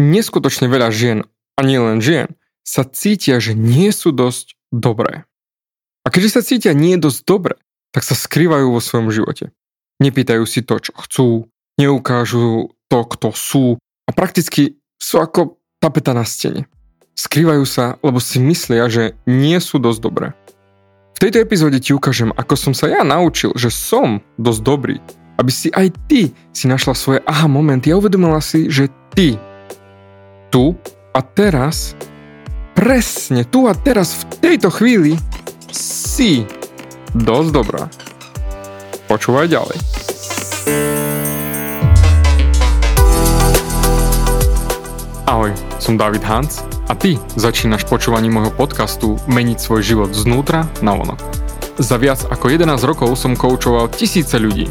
Neskutočne veľa žien, a nie len žien, sa cítia, že nie sú dosť dobré. A keďže sa cítia nie dosť dobre, tak sa skrývajú vo svojom živote. Nepýtajú si to, čo chcú, neukážu to, kto sú a prakticky sú ako tapeta na stene. Skrývajú sa, lebo si myslia, že nie sú dosť dobré. V tejto epizóde ti ukážem, ako som sa ja naučil, že som dosť dobrý, aby si aj ty si našla svoje aha momenty a uvedomila si, že ty tu a teraz, presne tu a teraz v tejto chvíli si dosť dobrá. Počúvaj ďalej. Ahoj, som David Hans a ty začínaš počúvaním môjho podcastu Meniť svoj život znútra na vonok. Za viac ako 11 rokov som koučoval tisíce ľudí.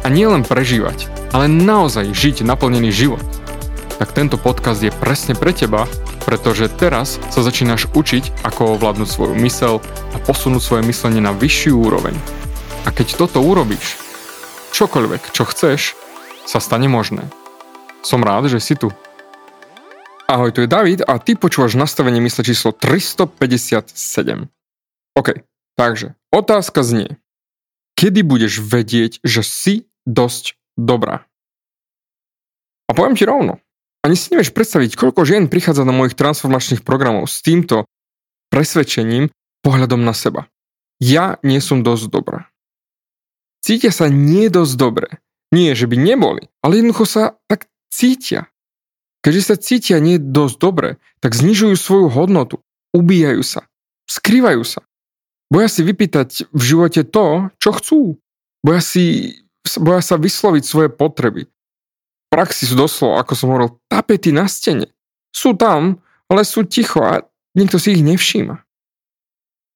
a nielen prežívať, ale naozaj žiť naplnený život, tak tento podcast je presne pre teba, pretože teraz sa začínaš učiť, ako ovládnuť svoju mysel a posunúť svoje myslenie na vyššiu úroveň. A keď toto urobíš, čokoľvek, čo chceš, sa stane možné. Som rád, že si tu. Ahoj, tu je David a ty počúvaš nastavenie mysle číslo 357. OK, takže otázka znie. Kedy budeš vedieť, že si dosť dobrá? A poviem ti rovno. Ani si nevieš predstaviť, koľko žien prichádza do mojich transformačných programov s týmto presvedčením pohľadom na seba. Ja nie som dosť dobrá. Cítia sa nie dosť dobre. Nie, že by neboli, ale jednoducho sa tak cítia. Keďže sa cítia nie dosť dobre, tak znižujú svoju hodnotu, ubíjajú sa, skrývajú sa. Boja si vypýtať v živote to, čo chcú. Boja, si, boja sa vysloviť svoje potreby. V praxi sú doslova, ako som hovoril, tapety na stene. Sú tam, ale sú ticho a nikto si ich nevšíma.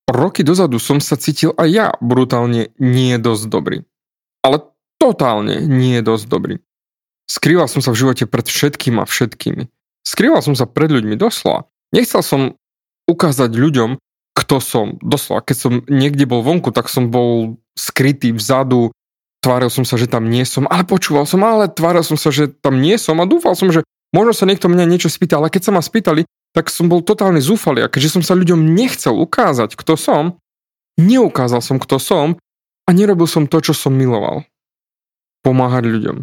Roky dozadu som sa cítil aj ja brutálne nie dosť dobrý. Ale totálne nie dosť dobrý. Skrýval som sa v živote pred všetkým a všetkými. Skrýval som sa pred ľuďmi doslova. Nechcel som ukázať ľuďom, kto som. Doslova, keď som niekde bol vonku, tak som bol skrytý vzadu, tváril som sa, že tam nie som, ale počúval som, ale tváril som sa, že tam nie som a dúfal som, že možno sa niekto mňa niečo spýta, ale keď sa ma spýtali, tak som bol totálne zúfalý a keďže som sa ľuďom nechcel ukázať, kto som, neukázal som, kto som a nerobil som to, čo som miloval. Pomáhať ľuďom.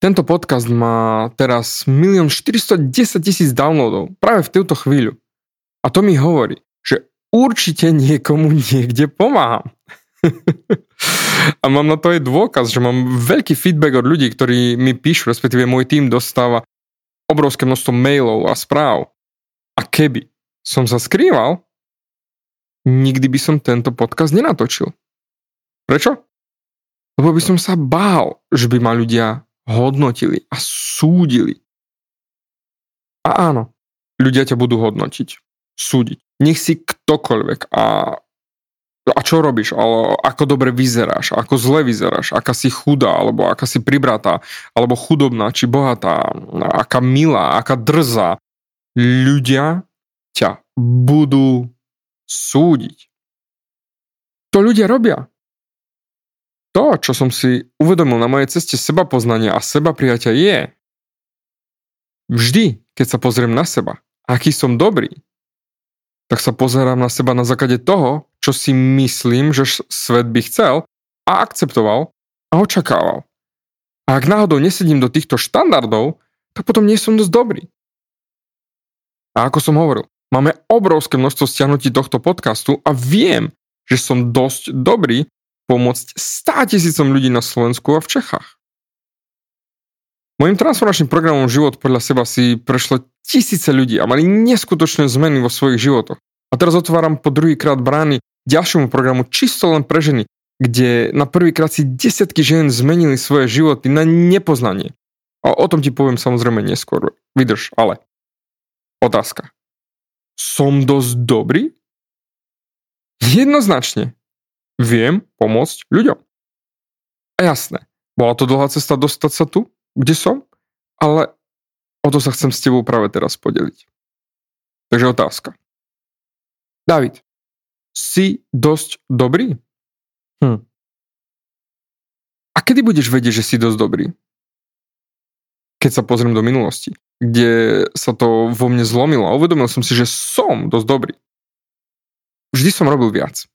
Tento podcast má teraz 1 410 tisíc downloadov práve v túto chvíľu. A to mi hovorí, že určite niekomu niekde pomáham. a mám na to aj dôkaz, že mám veľký feedback od ľudí, ktorí mi píšu, respektíve môj tým dostáva obrovské množstvo mailov a správ. A keby som sa skrýval, nikdy by som tento podcast nenatočil. Prečo? Lebo by som sa bál, že by ma ľudia hodnotili a súdili. A áno, ľudia ťa budú hodnotiť, súdiť. Nech si ktokoľvek a, a čo robíš, ale ako dobre vyzeráš, ako zle vyzeráš, aká si chudá, alebo aká si pribratá, alebo chudobná, či bohatá, aká milá, aká drzá. Ľudia ťa budú súdiť. To ľudia robia. To, čo som si uvedomil na mojej ceste seba poznania a seba prijatia je, vždy, keď sa pozriem na seba, aký som dobrý, tak sa pozerám na seba na základe toho, čo si myslím, že svet by chcel a akceptoval a očakával. A ak náhodou nesedím do týchto štandardov, tak potom nie som dosť dobrý. A ako som hovoril, máme obrovské množstvo stiahnutí tohto podcastu a viem, že som dosť dobrý, pomôcť 100 tisícom ľudí na Slovensku a v Čechách. Mojím transformačným programom Život podľa seba si prešlo tisíce ľudí a mali neskutočné zmeny vo svojich životoch. A teraz otváram po druhýkrát brány ďalšiemu programu čisto len pre ženy, kde na prvýkrát si desiatky žien zmenili svoje životy na nepoznanie. A o tom ti poviem samozrejme neskôr. Vydrž, ale. Otázka. Som dosť dobrý? Jednoznačne. Viem pomôcť ľuďom. A jasné, bola to dlhá cesta dostať sa tu, kde som, ale o to sa chcem s tebou práve teraz podeliť. Takže otázka. David, si dosť dobrý? Hm. A kedy budeš vedieť, že si dosť dobrý? Keď sa pozriem do minulosti, kde sa to vo mne zlomilo a uvedomil som si, že som dosť dobrý. Vždy som robil viac.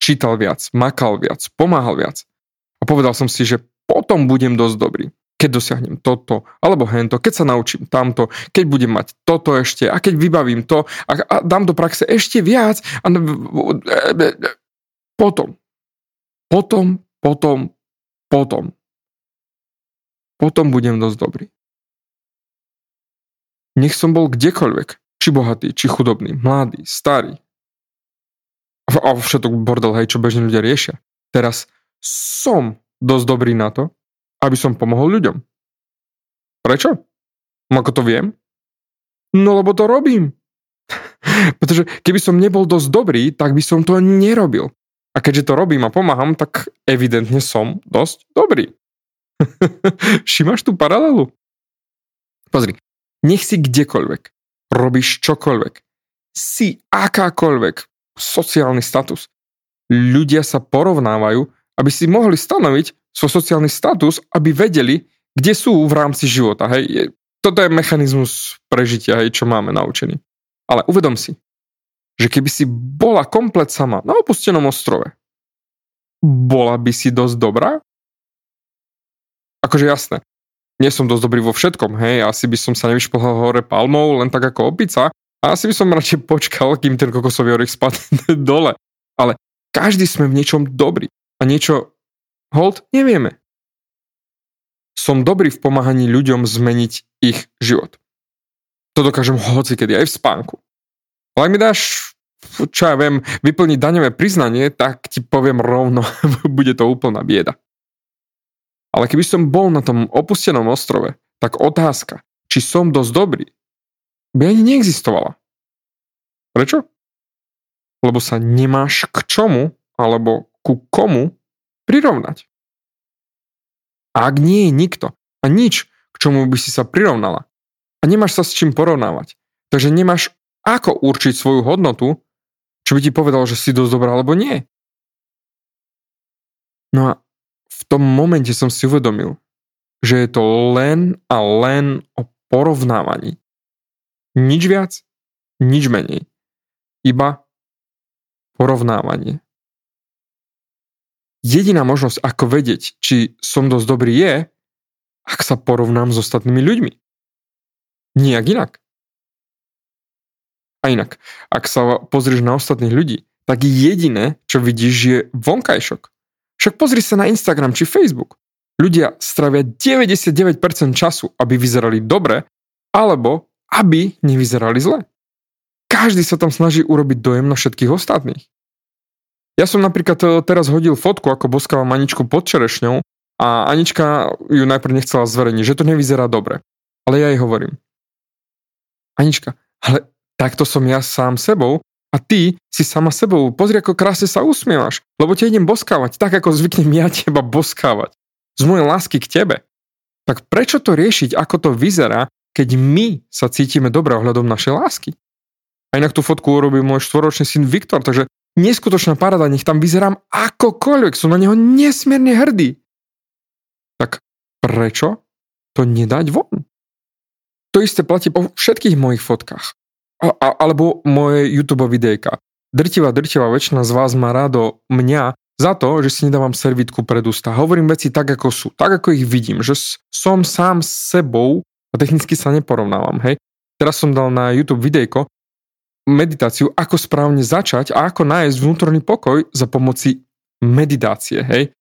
Čítal viac, makal viac, pomáhal viac. A povedal som si, že potom budem dosť dobrý. Keď dosiahnem toto, alebo hento, keď sa naučím tamto, keď budem mať toto ešte a keď vybavím to a, a dám do praxe ešte viac a potom, potom, potom, potom. Potom budem dosť dobrý. Nech som bol kdekoľvek, či bohatý, či chudobný, mladý, starý. A všetok bordel, hej, čo bežne ľudia riešia. Teraz som dosť dobrý na to, aby som pomohol ľuďom. Prečo? No ako to viem? No lebo to robím. Pretože keby som nebol dosť dobrý, tak by som to nerobil. A keďže to robím a pomáham, tak evidentne som dosť dobrý. Všimáš tú paralelu? Pozri, nech si kdekoľvek, robíš čokoľvek, si akákoľvek sociálny status. Ľudia sa porovnávajú, aby si mohli stanoviť svoj sociálny status, aby vedeli, kde sú v rámci života. Hej. Toto je mechanizmus prežitia, hej, čo máme naučený. Ale uvedom si, že keby si bola komplet sama na opustenom ostrove, bola by si dosť dobrá? Akože jasné, nie som dosť dobrý vo všetkom, hej, asi by som sa nevyšplhal hore palmou len tak ako opica a asi by som radšej počkal, kým ten kokosový orech spadne dole. Ale každý sme v niečom dobrý a niečo hold nevieme. Som dobrý v pomáhaní ľuďom zmeniť ich život. To dokážem hoci kedy aj v spánku. Ale ak mi dáš, čo ja viem, vyplniť daňové priznanie, tak ti poviem rovno, bude to úplná bieda. Ale keby som bol na tom opustenom ostrove, tak otázka, či som dosť dobrý, by ani neexistovala. Prečo? Lebo sa nemáš k čomu alebo ku komu prirovnať. A ak nie je nikto a nič, k čomu by si sa prirovnala a nemáš sa s čím porovnávať, takže nemáš ako určiť svoju hodnotu, čo by ti povedal, že si dosť dobrá alebo nie. No a v tom momente som si uvedomil, že je to len a len o porovnávaní. Nič viac, nič menej. Iba porovnávanie. Jediná možnosť, ako vedieť, či som dosť dobrý je, ak sa porovnám s ostatnými ľuďmi. Nijak inak. A inak, ak sa pozrieš na ostatných ľudí, tak jediné, čo vidíš, je vonkajšok. Však pozri sa na Instagram či Facebook. Ľudia stravia 99% času, aby vyzerali dobre, alebo aby nevyzerali zle. Každý sa tam snaží urobiť dojem na všetkých ostatných. Ja som napríklad e, teraz hodil fotku, ako boskávam Aničku pod čerešňou a Anička ju najprv nechcela zverejniť, že to nevyzerá dobre. Ale ja jej hovorím. Anička, ale Takto som ja sám sebou a ty si sama sebou. Pozri, ako krásne sa usmievaš, lebo ťa idem boskávať, tak ako zvyknem ja teba boskávať. Z mojej lásky k tebe. Tak prečo to riešiť, ako to vyzerá, keď my sa cítime dobre ohľadom našej lásky? A inak tú fotku urobil môj štvoročný syn Viktor, takže neskutočná parada, nech tam vyzerám akokoľvek, som na neho nesmierne hrdý. Tak prečo to nedať von? To isté platí po všetkých mojich fotkách a, a, alebo moje YouTube videjka. Drtivá, drtivá väčšina z vás má rado mňa za to, že si nedávam servitku pred ústa. Hovorím veci tak, ako sú, tak, ako ich vidím, že som sám s sebou a technicky sa neporovnávam, hej. Teraz som dal na YouTube videjko meditáciu, ako správne začať a ako nájsť vnútorný pokoj za pomoci meditácie, hej.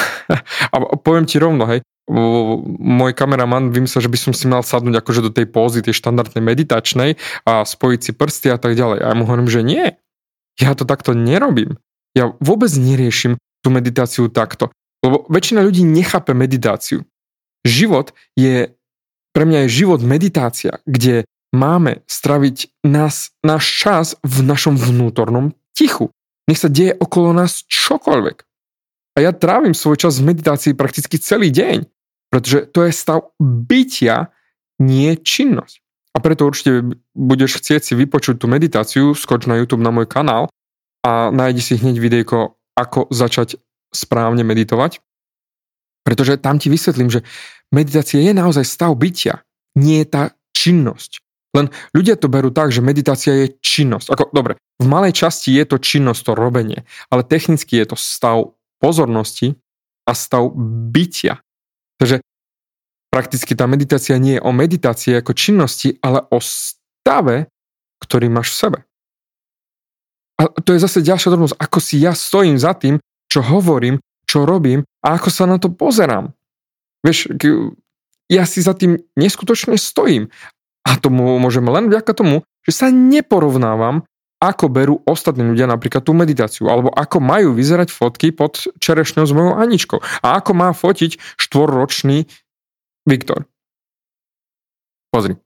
a poviem ti rovno, hej, môj kameraman vymyslel, že by som si mal sadnúť akože do tej pózy, tej štandardnej meditačnej a spojiť si prsty a tak ďalej. A ja mu hovorím, že nie. Ja to takto nerobím. Ja vôbec neriešim tú meditáciu takto. Lebo väčšina ľudí nechápe meditáciu. Život je pre mňa je život meditácia, kde máme straviť nás, náš čas v našom vnútornom tichu. Nech sa deje okolo nás čokoľvek. A ja trávim svoj čas v meditácii prakticky celý deň, pretože to je stav bytia, nie činnosť. A preto určite budeš chcieť si vypočuť tú meditáciu, skoč na YouTube na môj kanál a nájdi si hneď videjko, ako začať správne meditovať. Pretože tam ti vysvetlím, že meditácia je naozaj stav bytia, nie je tá činnosť. Len ľudia to berú tak, že meditácia je činnosť. Ako, dobre, v malej časti je to činnosť, to robenie, ale technicky je to stav pozornosti a stav bytia. Takže prakticky tá meditácia nie je o meditácii ako činnosti, ale o stave, ktorý máš v sebe. A to je zase ďalšia drobnosť, ako si ja stojím za tým, čo hovorím, čo robím a ako sa na to pozerám. Vieš, ja si za tým neskutočne stojím a tomu môžeme len vďaka tomu, že sa neporovnávam, ako berú ostatní ľudia napríklad tú meditáciu, alebo ako majú vyzerať fotky pod čerešňou s mojou Aničkou a ako má fotiť štvorročný Viktor. Pozri.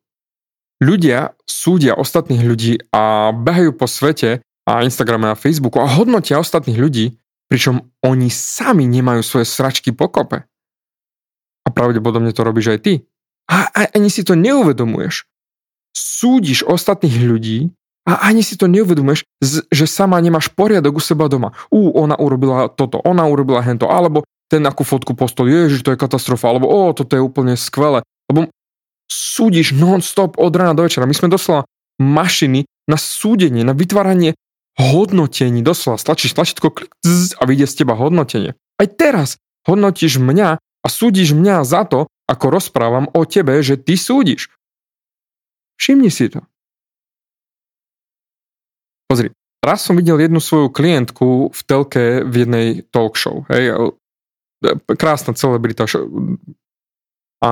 Ľudia súdia ostatných ľudí a behajú po svete a Instagrame a Facebooku a hodnotia ostatných ľudí, pričom oni sami nemajú svoje sračky pokope. A pravdepodobne to robíš aj ty. A, ani si to neuvedomuješ. Súdiš ostatných ľudí a ani si to neuvedomuješ, že sama nemáš poriadok u seba doma. Ú, ona urobila toto, ona urobila hento, alebo ten akú fotku postol, ježiš, to je katastrofa, alebo o, toto je úplne skvelé. Lebo súdiš non-stop od rána do večera. My sme doslova mašiny na súdenie, na vytváranie hodnotení, doslova stlačíš tlačítko klik, a vyjde z teba hodnotenie. Aj teraz hodnotíš mňa a súdiš mňa za to, ako rozprávam o tebe, že ty súdiš. Všimni si to. Pozri, raz som videl jednu svoju klientku v telke v jednej talk show. Hej, krásna celebrita. A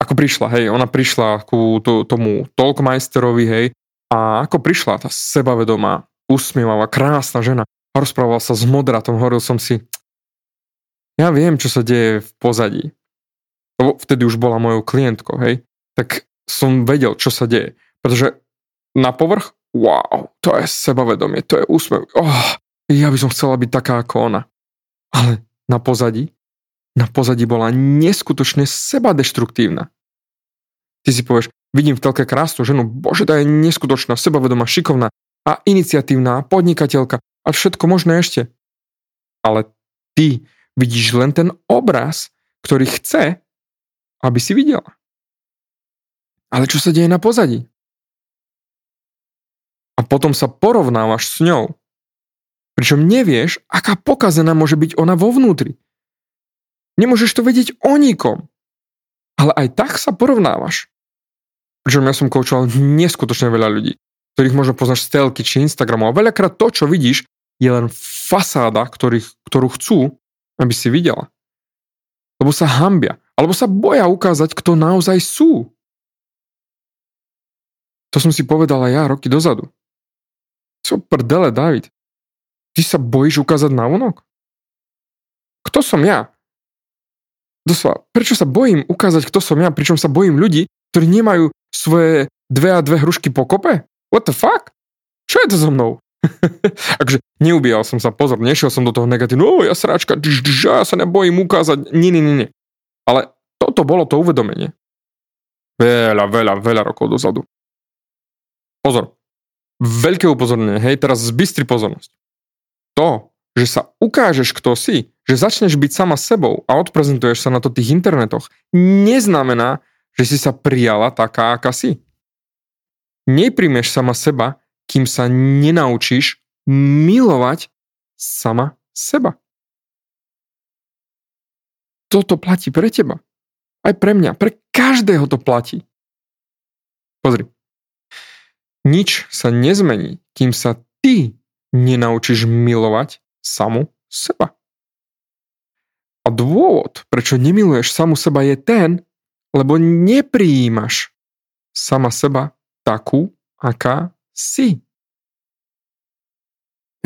ako prišla, hej, ona prišla ku to, tomu talkmeisterovi, hej, a ako prišla tá sebavedomá, usmievavá, krásna žena a rozprávala sa s modratom, hovoril som si, ja viem, čo sa deje v pozadí. Lebo vtedy už bola mojou klientkou, hej. Tak som vedel, čo sa deje. Pretože na povrch, wow, to je sebavedomie, to je úsmev. Oh, ja by som chcela byť taká ako ona. Ale na pozadí, na pozadí bola neskutočne sebadeštruktívna. Ty si povieš, vidím v telke krásnu ženu, bože, tá je neskutočná, sebavedomá, šikovná a iniciatívna, podnikateľka a všetko možné ešte. Ale ty Vidíš len ten obraz, ktorý chce, aby si videla. Ale čo sa deje na pozadí? A potom sa porovnávaš s ňou. Pričom nevieš, aká pokazená môže byť ona vo vnútri. Nemôžeš to vedieť o nikom. Ale aj tak sa porovnávaš. Pričom ja som koučoval neskutočne veľa ľudí, ktorých možno poznáš z telky či Instagramu. A veľakrát to, čo vidíš, je len fasáda, ktorých, ktorú chcú, aby si videla. Lebo sa hambia, alebo sa boja ukázať, kto naozaj sú. To som si povedala ja roky dozadu. Čo prdele, David? Ty sa bojíš ukázať na vonok? Kto som ja? Doslova, prečo sa bojím ukázať, kto som ja, pričom sa bojím ľudí, ktorí nemajú svoje dve a dve hrušky po kope? What the fuck? Čo je to so mnou? Takže neubíjal som sa, pozor, nešiel som do toho negatívne, ja sráčka, dž, dž, ja sa nebojím ukázať, nie, nie, nie. Ale toto bolo to uvedomenie. Veľa, veľa, veľa rokov dozadu. Pozor, veľké upozornenie, hej, teraz zbystri pozornosť. To, že sa ukážeš, kto si, že začneš byť sama sebou a odprezentuješ sa na to tých internetoch, neznamená, že si sa prijala taká, aká si. Nepríjmeš sama seba, kým sa nenaučíš milovať sama seba. Toto platí pre teba. Aj pre mňa. Pre každého to platí. Pozri. Nič sa nezmení, kým sa ty nenaučíš milovať samu seba. A dôvod, prečo nemiluješ samu seba je ten, lebo neprijímaš sama seba takú, aká si.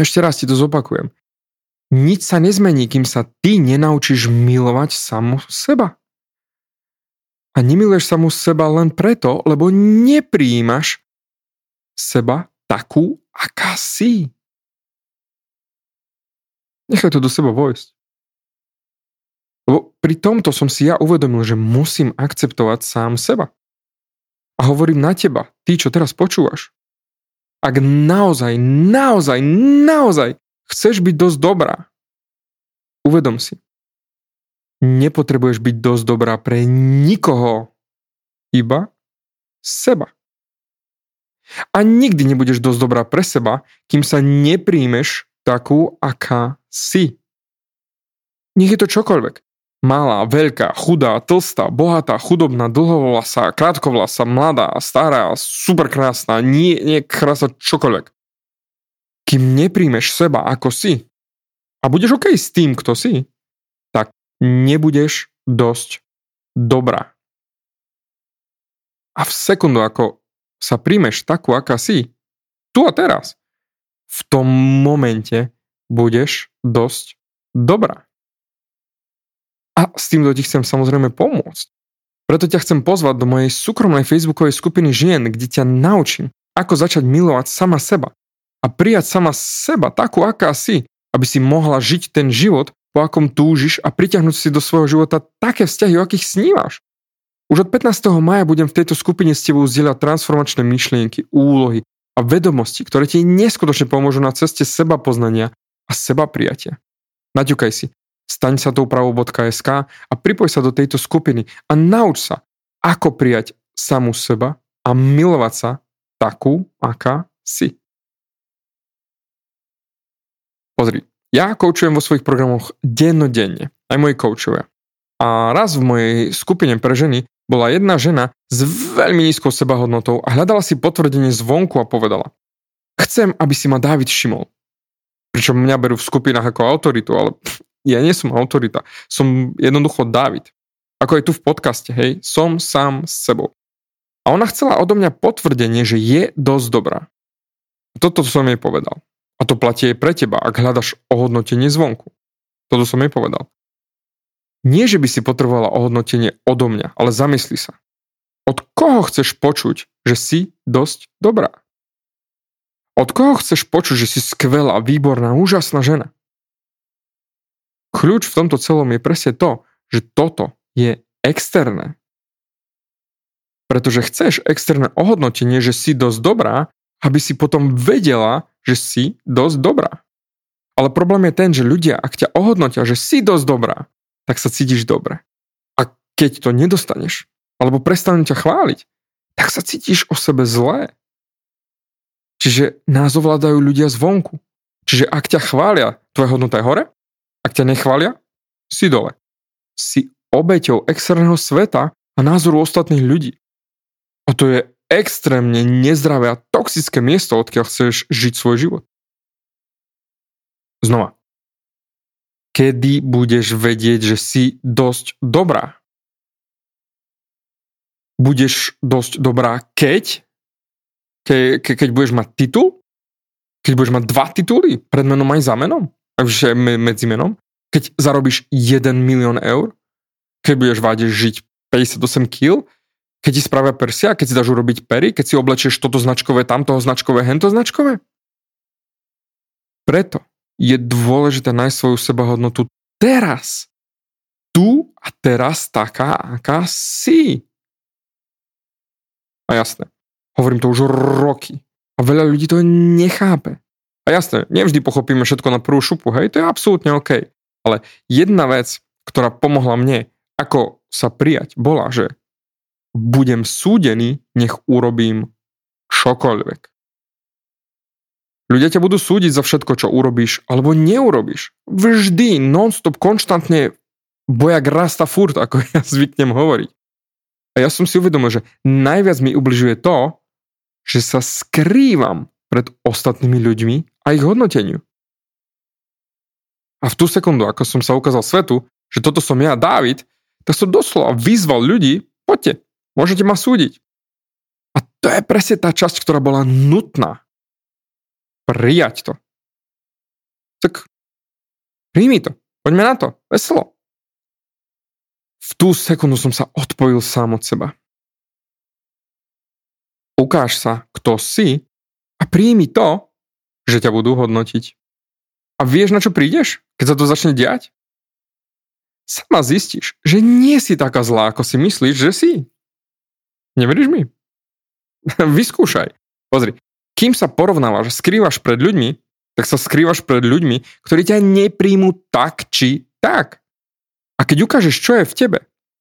Ešte raz ti to zopakujem. Nič sa nezmení, kým sa ty nenaučíš milovať samu seba. A nemiluješ samú seba len preto, lebo nepríjimaš seba takú, aká si. Nechaj to do seba vojsť. Lebo pri tomto som si ja uvedomil, že musím akceptovať sám seba. A hovorím na teba, ty, čo teraz počúvaš. Ak naozaj, naozaj, naozaj chceš byť dosť dobrá, uvedom si. Nepotrebuješ byť dosť dobrá pre nikoho, iba seba. A nikdy nebudeš dosť dobrá pre seba, kým sa nepríjmeš takú, aká si. Nech je to čokoľvek malá, veľká, chudá, tlstá, bohatá, chudobná, dlhovlasá, krátkovlasá, mladá, stará, superkrásna, nie, nie krása čokoľvek. Kým nepríjmeš seba ako si a budeš OK s tým, kto si, tak nebudeš dosť dobrá. A v sekundu, ako sa príjmeš takú, aká si, tu a teraz, v tom momente budeš dosť dobrá. A s týmto ti chcem samozrejme pomôcť. Preto ťa chcem pozvať do mojej súkromnej facebookovej skupiny žien, kde ťa naučím, ako začať milovať sama seba a prijať sama seba takú, aká si, aby si mohla žiť ten život, po akom túžiš a priťahnuť si do svojho života také vzťahy, o akých snívaš. Už od 15. maja budem v tejto skupine s tebou zdieľať transformačné myšlienky, úlohy a vedomosti, ktoré ti neskutočne pomôžu na ceste seba poznania a seba prijatia. Naťukaj si staň sa tou pravou.sk a pripoj sa do tejto skupiny a nauč sa, ako prijať samú seba a milovať sa takú, aká si. Pozri, ja koučujem vo svojich programoch dennodenne, aj moji koučovia. A raz v mojej skupine pre ženy bola jedna žena s veľmi nízkou sebahodnotou a hľadala si potvrdenie zvonku a povedala Chcem, aby si ma Dávid všimol. Pričom mňa berú v skupinách ako autoritu, ale ja nie som autorita, som jednoducho David. Ako je tu v podcaste, hej, som sám s sebou. A ona chcela odo mňa potvrdenie, že je dosť dobrá. Toto som jej povedal. A to platí aj pre teba, ak hľadaš ohodnotenie zvonku. Toto som jej povedal. Nie, že by si potrebovala ohodnotenie odo mňa, ale zamysli sa. Od koho chceš počuť, že si dosť dobrá? Od koho chceš počuť, že si skvelá, výborná, úžasná žena? Kľúč v tomto celom je presne to, že toto je externé. Pretože chceš externé ohodnotenie, že si dosť dobrá, aby si potom vedela, že si dosť dobrá. Ale problém je ten, že ľudia, ak ťa ohodnotia, že si dosť dobrá, tak sa cítiš dobre. A keď to nedostaneš, alebo prestanú ťa chváliť, tak sa cítiš o sebe zlé. Čiže nás ovládajú ľudia zvonku. Čiže ak ťa chvália, tvoja hodnota je hore, ak ťa nechvália, si dole. Si obeťou externého sveta a názoru ostatných ľudí. A to je extrémne nezdravé a toxické miesto, odkiaľ chceš žiť svoj život. Znova. Kedy budeš vedieť, že si dosť dobrá? Budeš dosť dobrá, keď? Ke, ke, keď budeš mať titul? Keď budeš mať dva tituly? Pred menom aj za menom? že medzi menom, keď zarobíš 1 milión eur, keď budeš vádeť žiť 58 kg, keď ti spravia persia, keď si dáš urobiť pery, keď si oblečieš toto značkové, tamtoho značkové, hento značkové. Preto je dôležité nájsť svoju sebahodnotu teraz. Tu a teraz taká, aká si. A jasné, hovorím to už roky. A veľa ľudí to nechápe. A jasné, nevždy pochopíme všetko na prvú šupu, hej, to je absolútne OK. Ale jedna vec, ktorá pomohla mne, ako sa prijať, bola, že budem súdený, nech urobím čokoľvek. Ľudia ťa budú súdiť za všetko, čo urobíš alebo neurobíš. Vždy, non-stop, konštantne bojak rasta furt, ako ja zvyknem hovoriť. A ja som si uvedomil, že najviac mi ubližuje to, že sa skrývam pred ostatnými ľuďmi a ich hodnoteniu. A v tú sekundu, ako som sa ukázal svetu, že toto som ja, Dávid, tak som doslova vyzval ľudí, poďte, môžete ma súdiť. A to je presne tá časť, ktorá bola nutná. Prijať to. Tak príjmi to. Poďme na to. Veselo. v tú sekundu som sa odpojil sám od seba. Ukáž sa, kto si a príjmi to, že ťa budú hodnotiť. A vieš, na čo prídeš, keď sa to začne diať? Sama zistíš, že nie si taká zlá, ako si myslíš, že si. Neveríš mi? Vyskúšaj. Pozri, kým sa porovnávaš, skrývaš pred ľuďmi, tak sa skrývaš pred ľuďmi, ktorí ťa nepríjmú tak či tak. A keď ukážeš, čo je v tebe,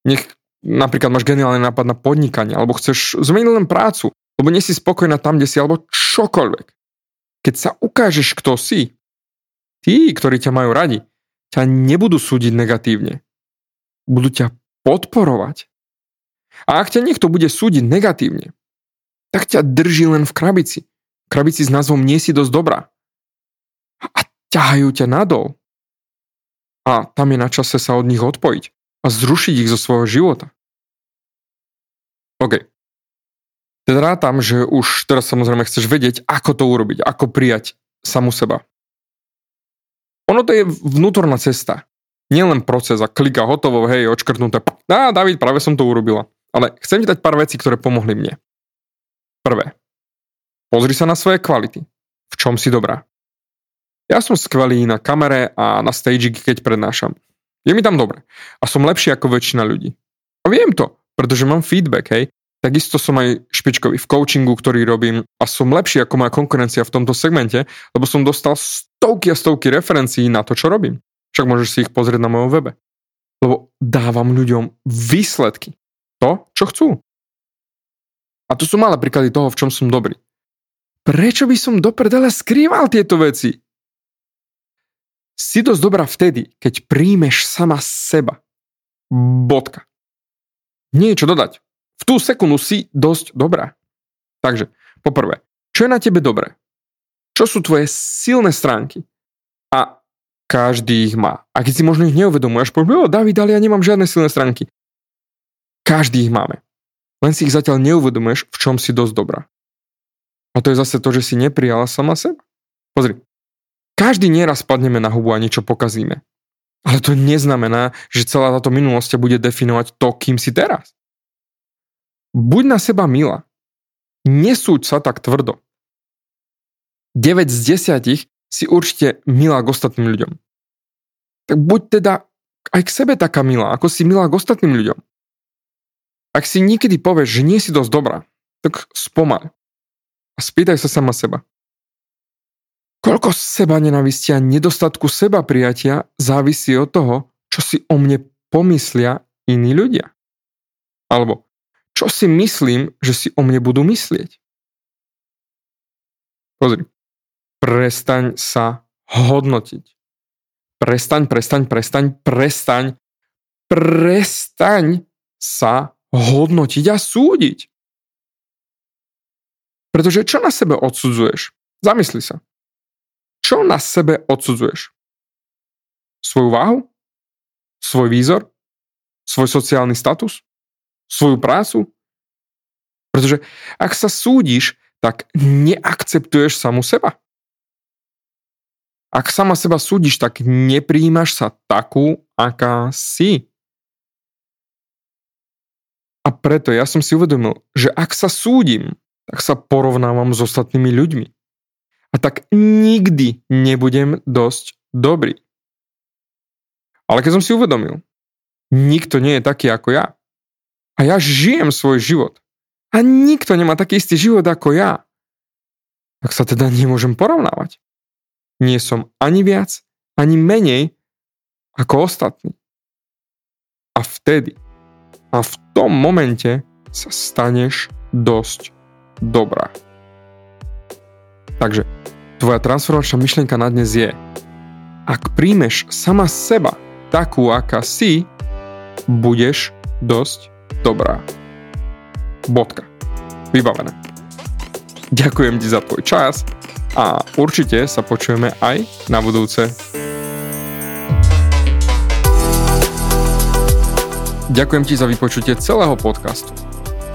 nech napríklad máš geniálny nápad na podnikanie, alebo chceš zmeniť len prácu, lebo nie si spokojná tam, kde si, alebo čokoľvek. Keď sa ukážeš, kto si, tí, ktorí ťa majú radi, ťa nebudú súdiť negatívne. Budú ťa podporovať. A ak ťa niekto bude súdiť negatívne, tak ťa drží len v krabici. Krabici s názvom Nie si dosť dobrá. A ťahajú ťa nadol. A tam je na čase sa od nich odpojiť a zrušiť ich zo svojho života. OK. Teda rátam, že už teraz samozrejme chceš vedieť, ako to urobiť, ako prijať samu seba. Ono to je vnútorná cesta. Nie len proces a klika hotovo, hej, odškrtnuté. Á, David, práve som to urobila. Ale chcem ti dať pár vecí, ktoré pomohli mne. Prvé. Pozri sa na svoje kvality. V čom si dobrá. Ja som skvelý na kamere a na stage, keď prednášam. Je mi tam dobre. A som lepší ako väčšina ľudí. A viem to, pretože mám feedback, hej. Takisto som aj špičkový v coachingu, ktorý robím a som lepší ako moja konkurencia v tomto segmente, lebo som dostal stovky a stovky referencií na to, čo robím. Však môžeš si ich pozrieť na mojom webe. Lebo dávam ľuďom výsledky. To, čo chcú. A tu sú malé príklady toho, v čom som dobrý. Prečo by som do prdele skrýval tieto veci? Si dosť dobrá vtedy, keď príjmeš sama seba. Bodka. Nie je čo dodať v tú sekundu si dosť dobrá. Takže, poprvé, čo je na tebe dobré? Čo sú tvoje silné stránky? A každý ich má. A keď si možno ich neuvedomuješ, povieš, o David, ale ja nemám žiadne silné stránky. Každý ich máme. Len si ich zatiaľ neuvedomuješ, v čom si dosť dobrá. A to je zase to, že si neprijala sama seba. Pozri, každý nieraz spadneme na hubu a niečo pokazíme. Ale to neznamená, že celá táto minulosť bude definovať to, kým si teraz. Buď na seba milá. Nesúď sa tak tvrdo. 9 z 10 si určite milá k ostatným ľuďom. Tak buď teda aj k sebe taká milá, ako si milá k ostatným ľuďom. Ak si niekedy povieš, že nie si dosť dobrá, tak spomal. A spýtaj sa sama seba. Koľko seba nenavisti a nedostatku seba prijatia závisí od toho, čo si o mne pomyslia iní ľudia. Alebo čo si myslím, že si o mne budú myslieť. Pozri. Prestaň sa hodnotiť. Prestaň, prestaň, prestaň, prestaň, prestaň sa hodnotiť a súdiť. Pretože čo na sebe odsudzuješ? Zamysli sa. Čo na sebe odsudzuješ? Svoju váhu? Svoj výzor? Svoj sociálny status? svoju prácu? Pretože ak sa súdiš, tak neakceptuješ samu seba. Ak sama seba súdiš, tak nepríjmaš sa takú, aká si. A preto ja som si uvedomil, že ak sa súdim, tak sa porovnávam s ostatnými ľuďmi. A tak nikdy nebudem dosť dobrý. Ale keď som si uvedomil, nikto nie je taký ako ja, a ja žijem svoj život. A nikto nemá taký istý život ako ja. Tak sa teda nemôžem porovnávať. Nie som ani viac, ani menej ako ostatní. A vtedy, a v tom momente sa staneš dosť dobrá. Takže tvoja transformačná myšlienka na dnes je, ak príjmeš sama seba takú, aká si, budeš dosť dobrá. Bodka. Vybavené. Ďakujem ti za tvoj čas a určite sa počujeme aj na budúce. Ďakujem ti za vypočutie celého podcastu.